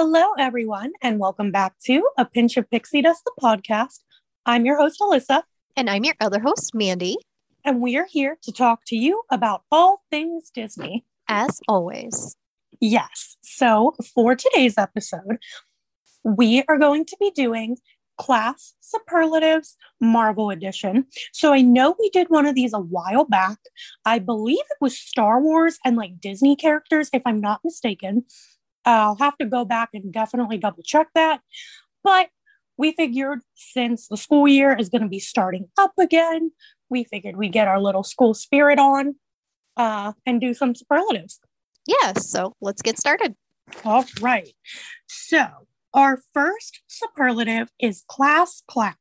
Hello, everyone, and welcome back to A Pinch of Pixie Dust, the podcast. I'm your host, Alyssa, And I'm your other host, Mandy, and we are here to talk to you about all things Disney. as always. Yes. So, for today's episode, we are going to be doing class superlatives Marvel edition. So, I know we did one of these a while back. I believe it was Star Wars and like Disney characters, if I'm not mistaken. I'll have to go back and definitely double check that. But we figured since the school year is going to be starting up again, we figured we'd get our little school spirit on uh, and do some superlatives. Yeah, so let's get started. All right. So, our first superlative is class clown.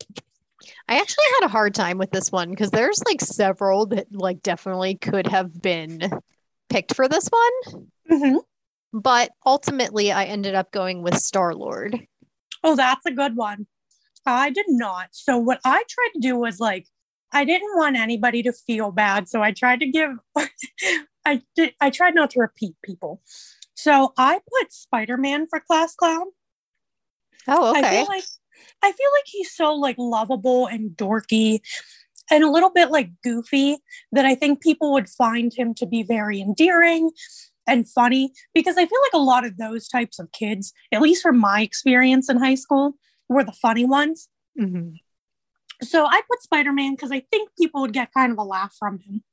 I actually had a hard time with this one because there's like several that like definitely could have been picked for this one, Mhm. But ultimately I ended up going with Star Lord. Oh, that's a good one. I did not. So, what I tried to do was like, I didn't want anybody to feel bad. So, I tried to give, I did, I tried not to repeat people. So, I put Spider Man for class clown. Oh, I okay. feel like I feel like he's so like lovable and dorky and a little bit like goofy that I think people would find him to be very endearing and funny because I feel like a lot of those types of kids, at least from my experience in high school, were the funny ones. Mhm. So I put Spider-Man because I think people would get kind of a laugh from him.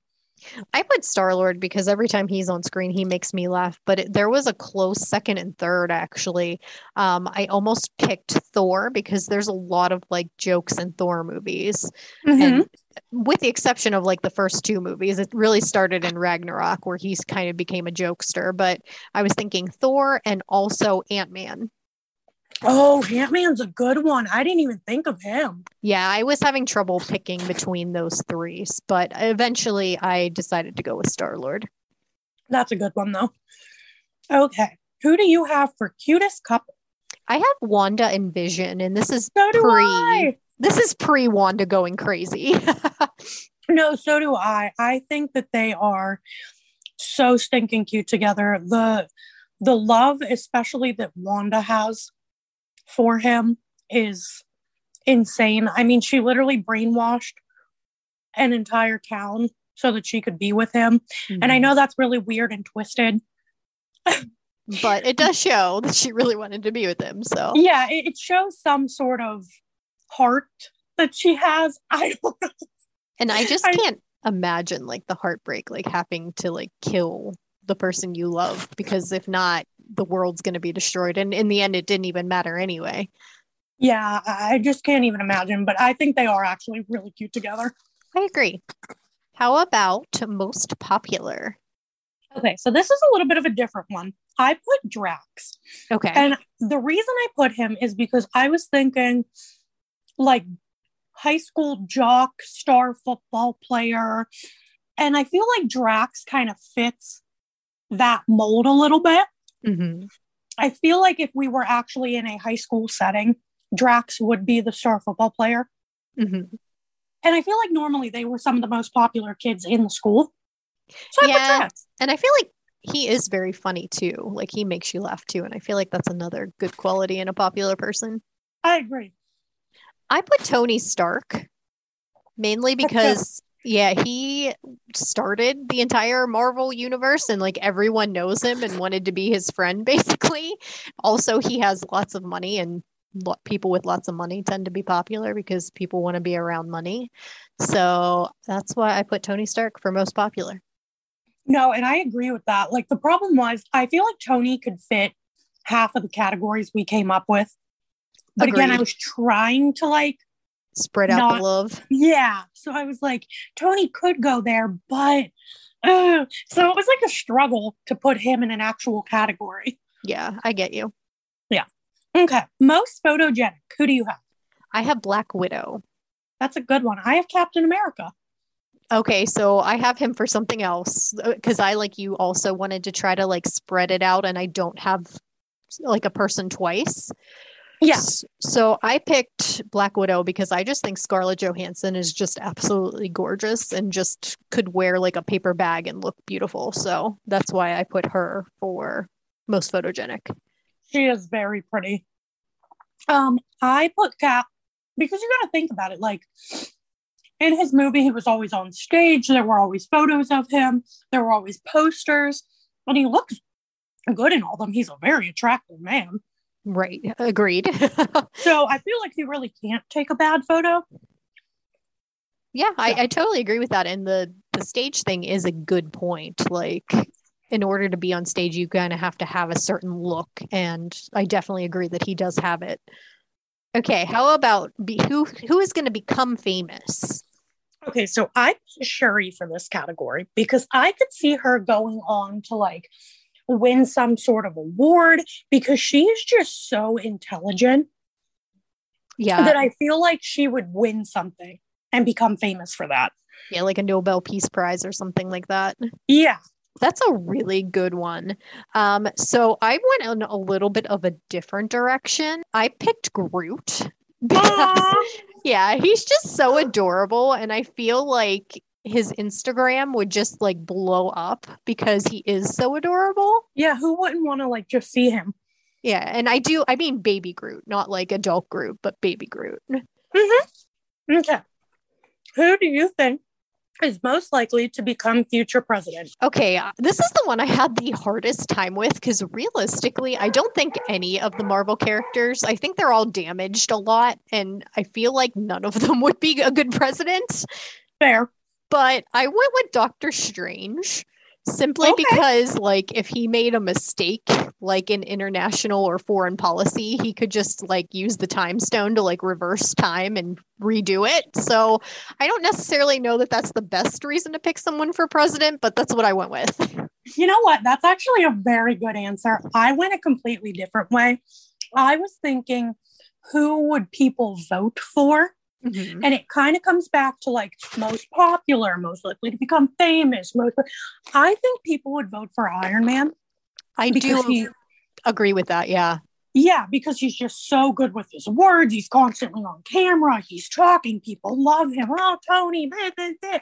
I put Star Lord because every time he's on screen, he makes me laugh. But it, there was a close second and third, actually. Um, I almost picked Thor because there's a lot of like jokes in Thor movies. and with the exception of like the first two movies it really started in ragnarok where he's kind of became a jokester but i was thinking thor and also ant-man Oh, Ant-Man's a good one. I didn't even think of him. yeah i was having trouble picking between those three but eventually i decided to go with star lord That's a good one though. Okay. Who do you have for cutest couple? i have wanda and vision and this is So do pre I. this is pre wanda going crazy No, so do I. I think that they are so stinking cute together. The the love, especially that Wanda has for him, is insane. I mean, she literally brainwashed an entire town so that she could be with him. And I mm-hmm. know that's really weird and twisted. but it does show that she really wanted to be with him so Yeah, it, it shows some sort of heart that she has. I don't know. And I just I- can't imagine like the heartbreak, like having to like kill the person you love because if not, the world's going to be destroyed. And in the end, it didn't even matter anyway. Yeah, I just can't even imagine. But I think they are actually really cute together. I agree. How about most popular? Okay, so this is a little bit of a different one. I put Drax. Okay. And the reason I put him is because I was thinking like high school jock, star football player. And I feel like Drax kind of fits that mold a little bit. Mhm. I feel like if we were actually in a high school setting, Drax would be the star football player. Mhm. And I feel like normally they were some of the most popular kids in the school. So I put Yeah. Drax. And I feel like he is very funny too. Like he makes you laugh too. And I feel like that's another good quality in a popular person. I agree. I put Tony Stark mainly because yeah, he started the entire Marvel universe and like everyone knows him and wanted to be his friend basically. Also, he has lots of money and lo- people with lots of money tend to be popular because people want to be around money. So, that's why I put Tony Stark for most popular. No, and I agree with that. Like the problem was, I feel like Tony could fit half of the categories we came up with. But again, I was trying to like, Spread out Not- the love. yeah. So I was like, Tony could go there, but uh, so it was like a struggle to put him in an actual category. Yeah, I get you. Yeah. Okay. Most photogenic. Who do you have? I have Black Widow. That's a good one. I have Captain America. Okay, so I have him for something else because I like you also wanted to try to like spread it out and I don't have like a person twice. Yeah. So I picked Black Widow because I just think Scarlett Johansson is just absolutely gorgeous and just could wear like a paper bag and look beautiful. So that's why I put her for most photogenic. She is very pretty. Um, I put Cap because you got to think about it. Like in his movie, he was always on stage. There were always photos of him. There were always posters, and he looks good in all of them. He's a very attractive man. Right. Agreed. so I feel like you really can't take a bad photo. Yeah, I, I totally agree with that. And the the stage thing is a good point. Like in order to be on stage, you kind of have to have a certain look. And I definitely agree that he does have it. Okay, how about be, who who is going to become famous? Okay, so I Shuri for this category because I could see her going on to like win some sort of award because she is just so intelligent. Yeah. That I feel like she would win something and become famous for that. Yeah, like a Nobel Peace Prize or something like that. Yeah. That's a really good one. Um, so I went in a little bit of a different direction. I picked Groot because, yeah, he's just so adorable. And I feel like his Instagram would just like blow up because he is so adorable. Yeah, who wouldn't want to like just see him? Yeah, and I do. I mean, baby Groot, not like adult Groot, but baby Groot. Mm-hmm. Okay. Who do you think is most likely to become future president? Okay, uh, this is the one I had the hardest time with because realistically, I don't think any of the Marvel characters, I think they're all damaged a lot, and I feel like none of them would be a good president. Fair. But I went with Doctor Strange simply okay. because like if he made a mistake like in international or foreign policy he could just like use the time stone to like reverse time and redo it. So i don't necessarily know that that's the best reason to pick someone for president but that's what i went with. You know what? That's actually a very good answer. I went a completely different way. I was thinking who would people vote for Mm-hmm. And it kind of comes back to like most popular, most likely to become famous. Most, I think people would vote for Iron Man. I do he, agree with that. Yeah. Yeah, because he's just so good with his words. He's constantly on camera. He's talking. People love him. Oh, Tony. Blah, blah, blah.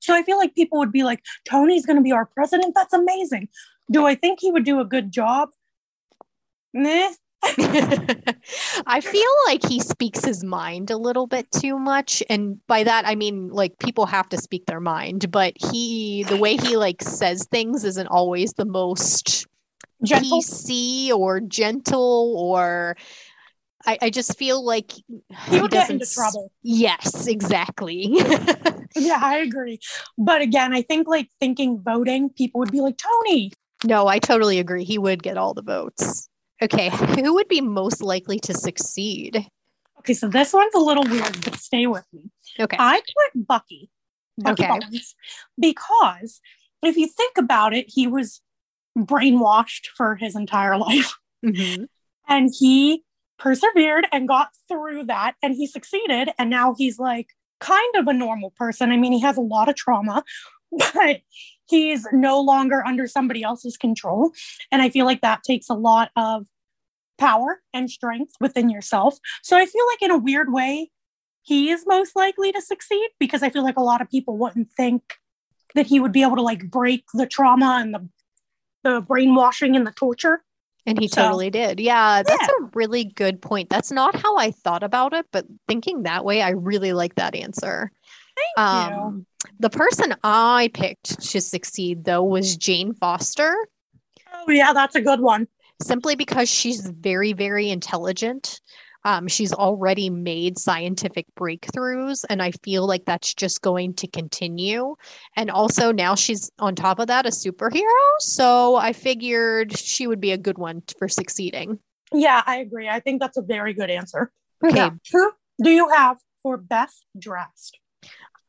So I feel like people would be like, Tony's going to be our president. That's amazing. Do I think he would do a good job? Nah, I feel like he speaks his mind a little bit too much. And by that, I mean, like, people have to speak their mind, but he, the way he like says things isn't always the most gentle. PC or gentle or. I, I just feel like he, he would get into trouble. Yes, exactly. yeah, I agree. But again, I think like thinking voting, people would be like, Tony. No, I totally agree. He would get all the votes. Okay, who would be most likely to succeed? Okay, so this one's a little weird, but stay with me. Okay. I put Bucky. Bucky okay. Barnes, because if you think about it, he was brainwashed for his entire life. Mm-hmm. And he persevered and got through that and he succeeded. And now he's like kind of a normal person. I mean, he has a lot of trauma, but he's no longer under somebody else's control. And I feel like that takes a lot of power and strength within yourself. So I feel like in a weird way, he is most likely to succeed because I feel like a lot of people wouldn't think that he would be able to like break the trauma and the the brainwashing and the torture. And he so, totally did. Yeah, that's yeah. a really good point. That's not how I thought about it, but thinking that way, I really like that answer. Thank um, you. The person I picked to succeed, though, was Jane Foster. Oh, yeah, that's a good one simply because she's very, very intelligent. Um, she's already made scientific breakthroughs, and I feel like that's just going to continue. And also, now she's on top of that a superhero. So I figured she would be a good one for succeeding. Yeah, I agree. I think that's a very good answer. Okay. Yeah. Who do you have for best dressed?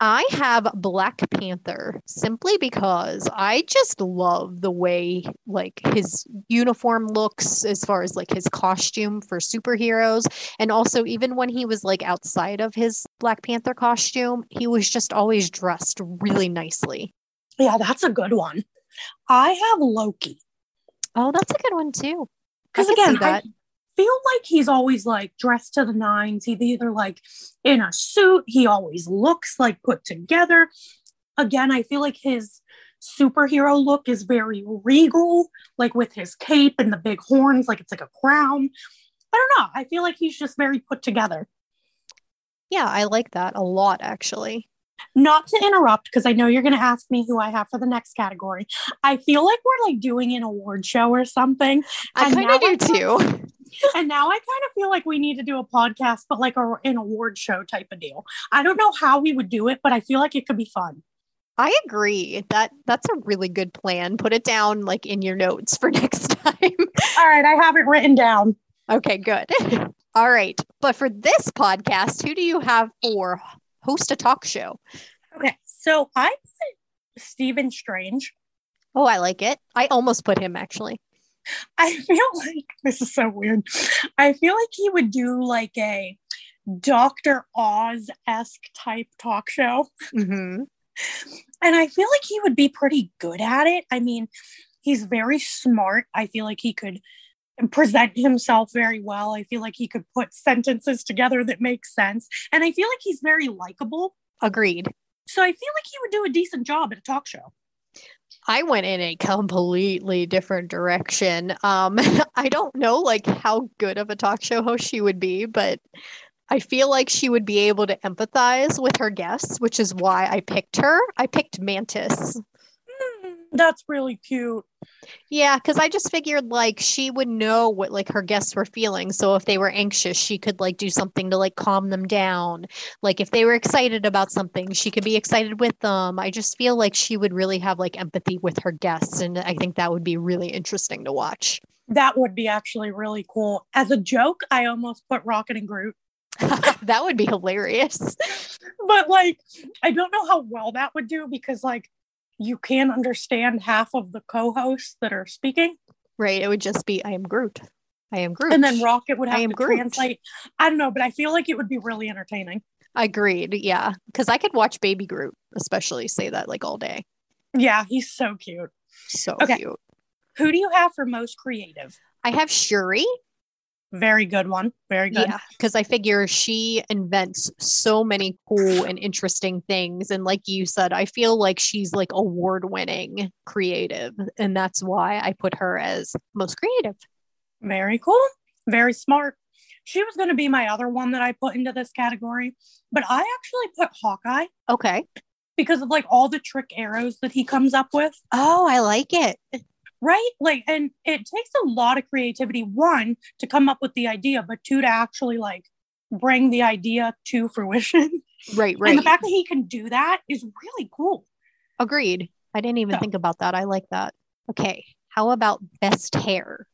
I have Black Panther simply because I just love the way like his uniform looks as far as like his costume for superheroes and also even when he was like outside of his Black Panther costume, he was just always dressed really nicely. Yeah, that's a good one. I have Loki. Oh, that's a good one too. Because again, I, feel like he's always like dressed to the nines. He's either like in a suit, he always looks like put together. Again, I feel like his superhero look is very regal, like with his cape and the big horns, like it's like a crown. I don't know. I feel like he's just very put together. Yeah, I like that a lot actually. Not to interrupt, because I know you're going to ask me who I have for the next category. I feel like we're like doing an award show or something. I kind of do I too. And now I kind of feel like we need to do a podcast, but like a, an award show type of deal. I don't know how we would do it, but I feel like it could be fun. I agree. That that's a really good plan. Put it down like in your notes for next time. All right, I have it written down. okay, good. All right. But for this podcast, who do you have for host a talk show? Okay, so I put Stephen Strange. Oh, I like it. I almost put him actually. I feel like this is so weird. I feel like he would do like a Dr. Oz esque type talk show. Mm-hmm. And I feel like he would be pretty good at it. I mean, he's very smart. I feel like he could present himself very well. I feel like he could put sentences together that make sense. And I feel like he's very likable. Agreed. So I feel like he would do a decent job at a talk show. I went in a completely different direction. Um, I don't know like how good of a talk show host she would be, but I feel like she would be able to empathize with her guests, which is why I picked her. I picked Mantis. That's really cute. Yeah, because I just figured like she would know what like her guests were feeling. So if they were anxious, she could like do something to like calm them down. Like if they were excited about something, she could be excited with them. I just feel like she would really have like empathy with her guests. And I think that would be really interesting to watch. That would be actually really cool. As a joke, I almost put Rocket and Groot, that would be hilarious. but like, I don't know how well that would do because like you can't understand half of the co-hosts that are speaking, Right. It would just be I am Groot. I am Groot. and then Rocket would I have am to Groot. translate. I don't know, but I feel like it would be really entertaining. Agreed. Yeah. Because I could watch Baby Groot, especially say that like all day. Yeah, he's so cute. So Okay. cute. Who do you have for most creative? I have Shuri. Very good one. Very good. Yeah, because I figure she invents so many cool and interesting things. And like you said, I feel like she's like award winning creative. And that's why I put her as most creative. Very cool. Very smart. She was going to be my other one that I put into this category, but I actually put Hawkeye Okay. because of like all the trick arrows that he comes up with. Oh, I like it. Right? Like, and it takes a lot of creativity, one, to come up with the idea, but two, to actually like bring the idea to fruition. Right, right. And the fact that he can do that is really cool. Agreed. I didn't even So- think about that. I like that. Okay. How about best hair?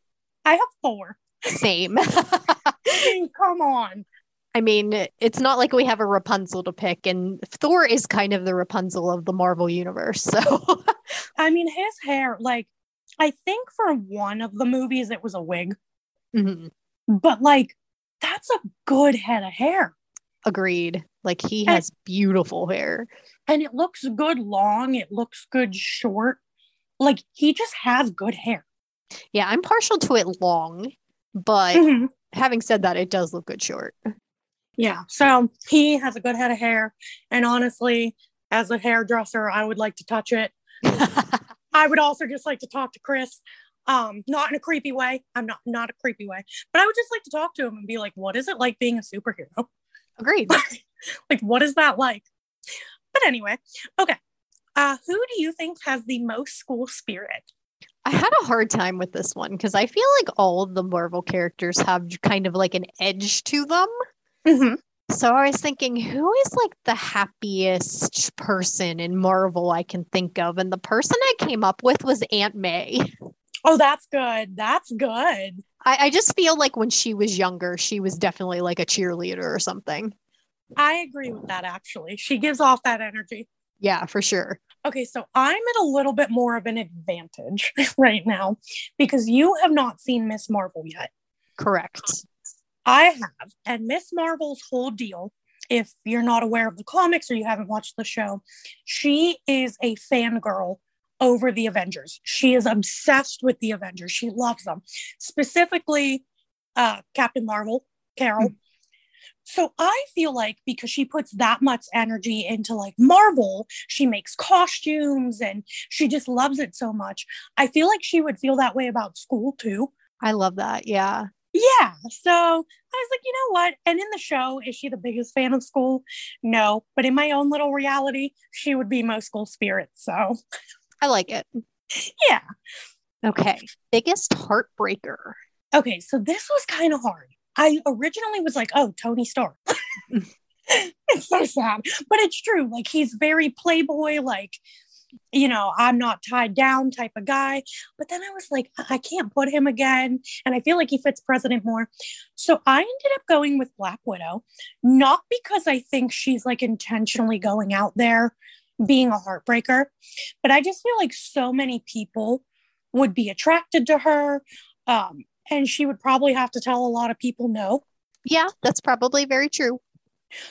I have Thor. Same. Come on. I mean, it's not like we have a Rapunzel to pick, and Thor is kind of the Rapunzel of the Marvel universe. So, I mean, his hair, like, I think for one of the movies it was a wig, Mhm. but like, that's a good head of hair. agreed. Like, he And- has beautiful hair. And it looks good long, it looks good short. Like, he just has good hair. Yeah, I'm partial to it long, but Mhm. having said that, it does look good short. Yeah. So he has a good head of hair. And honestly, as a hairdresser, I would like to touch it. I would also just like to talk to Chris. Um, not in a creepy way. I'm not not a creepy way, but I would just like to talk to him and be like, what is it like being a superhero? Agreed. like, what is that like? But anyway, okay. Uh, who do you think has the most school spirit? I had a hard time with this one because I feel like all of the Marvel characters have kind of like an edge to them. Mm-hmm. So I was thinking, who is like the happiest person in Marvel I can think of? And the person I came up with was Aunt May. Oh, that's good. That's good. I, I just feel like when she was younger, she was definitely like a cheerleader or something. I agree with that actually. She gives off that energy. Yeah, for sure. Okay, so I'm at a little bit more of an advantage right now because you have not seen Miss Marvel yet. Correct. I have. And Miss Marvel's whole deal, if you're not aware of the comics or you haven't watched the show, she is a fangirl over the Avengers. She is obsessed with the Avengers. She loves them, specifically uh, Captain Marvel, Carol. So I feel like because she puts that much energy into like Marvel, she makes costumes and she just loves it so much. I feel like she would feel that way about school too. I love that. Yeah. Yeah. So I was like, you know what? And in the show, is she the biggest fan of school? No. But in my own little reality, she would be my school spirit. So I like it. Yeah. Okay. Biggest heartbreaker. Okay. So this was kind of hard. I originally was like, oh, Tony Stark. it's so sad, but it's true. Like he's very playboy, like, you know, I'm not tied down type of guy. But then I was like, I can't put him again. And I feel like he fits president more. So I ended up going with Black Widow, not because I think she's like intentionally going out there being a heartbreaker, but I just feel like so many people would be attracted to her. Um, and she would probably have to tell a lot of people no. Yeah, that's probably very true.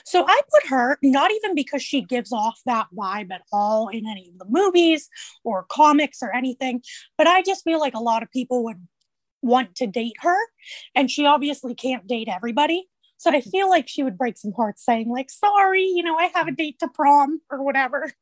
So I put her not even because she gives off that vibe at all in any of the movies or comics or anything, but I just feel like a lot of people would want to date her and she obviously can't date everybody. So I feel like she would break some hearts saying like, "Sorry, you know, I have a date to prom or whatever."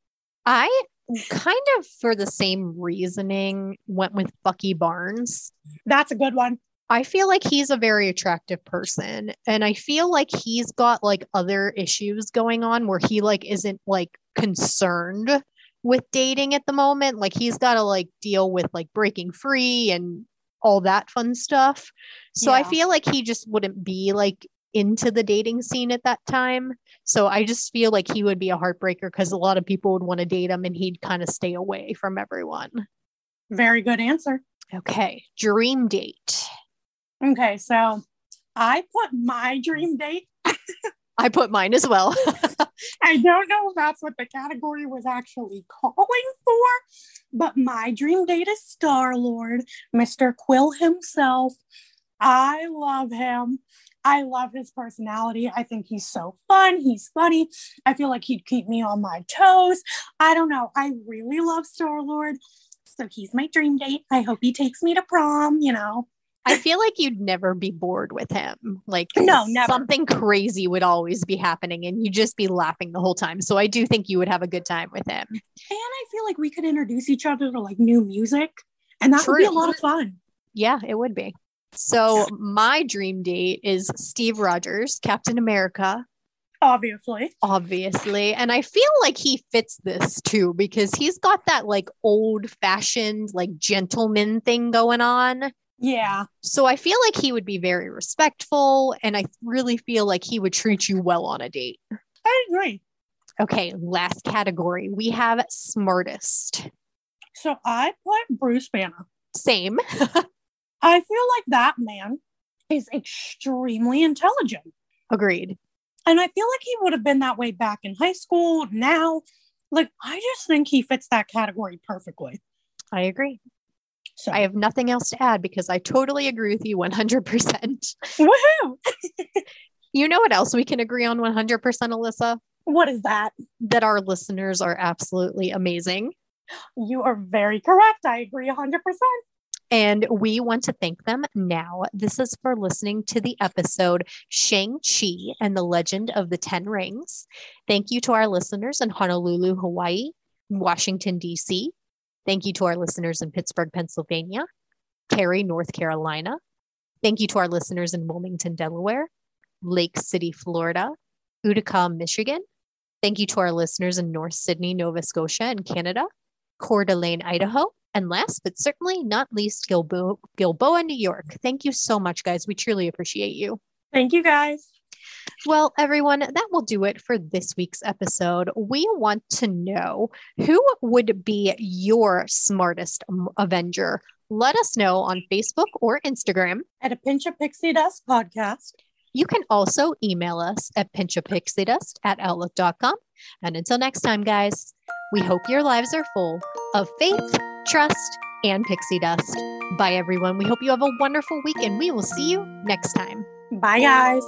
I kind of for the same reasoning went with Bucky Barnes. That's a good one. I feel like he's a very attractive person and I feel like he's got like other issues going on where he like isn't like concerned with dating at the moment like he's got to like deal with like breaking free and all that fun stuff. So yeah. I feel like he just wouldn't be like into the dating scene at that time. So I just feel like he would be a heartbreaker because a lot of people would want to date him and he'd kind of stay away from everyone. Very good answer. Okay. Dream date. Okay, so I put my dream date. I put mine as well. I don't know if that's what the category was actually calling for, but my dream date is Star Lord, Mr. Quill himself. I love him. I love his personality. I think he's so fun. He's funny. I feel like he'd keep me on my toes. I don't know. I really love Star Lord. So he's my dream date. I hope he takes me to prom, you know. I feel like you'd never be bored with him. Like no, never. Something crazy would always be happening and you'd just be laughing the whole time. So I do think you would have a good time with him. And I feel like we could introduce each other to like new music and that True. would be a lot of fun. Yeah, it would be. So my dream date is Steve Rogers, Captain America. Obviously. Obviously. And I feel like he fits this too because he's got that like old fashioned, like gentleman thing going on. Yeah. So I feel like he would be very respectful and I really feel like he would treat you well on a date. I agree. Okay, last category. We have smartest. So I put Bruce Banner. Same. I feel like that man is extremely intelligent. Agreed. And I feel like he would have been that way back in high school. Now, like, I just think he fits that category perfectly. I agree. So I have nothing else to add because I totally agree with you 100%. Woohoo! you know what else we can agree on 100%, Alyssa? What is that? That our listeners are absolutely amazing. You are very correct. I agree 100%. And we want to thank them now. This is for listening to the episode Shang-Chi and the Legend of the Ten Rings. Thank you to our listeners in Honolulu, Hawaii, Washington, D.C., Thank you to our listeners in Pittsburgh, Pennsylvania, Cary, North Carolina. Thank you to our listeners in Wilmington, Delaware, Lake City, Florida, Utica, Michigan. Thank you to our listeners in North Sydney, Nova Scotia, and Canada, Coeur d'Alene, Idaho, and last but certainly not least, Gilbo- Gilboa, New York. Thank you so much, guys. We truly appreciate you. Thank you, guys. Well, everyone, that will do it for this week's episode. We want to know who would be your smartest Avenger. Let us know on Facebook or Instagram at a pinch of pixie dust podcast. You can also email us at pinchofpixiedust at outlook.com. And until next time, guys, we hope your lives are full of faith, trust, and pixie dust. Bye, everyone. We hope you have a wonderful week, and we will see you next time. Bye, guys.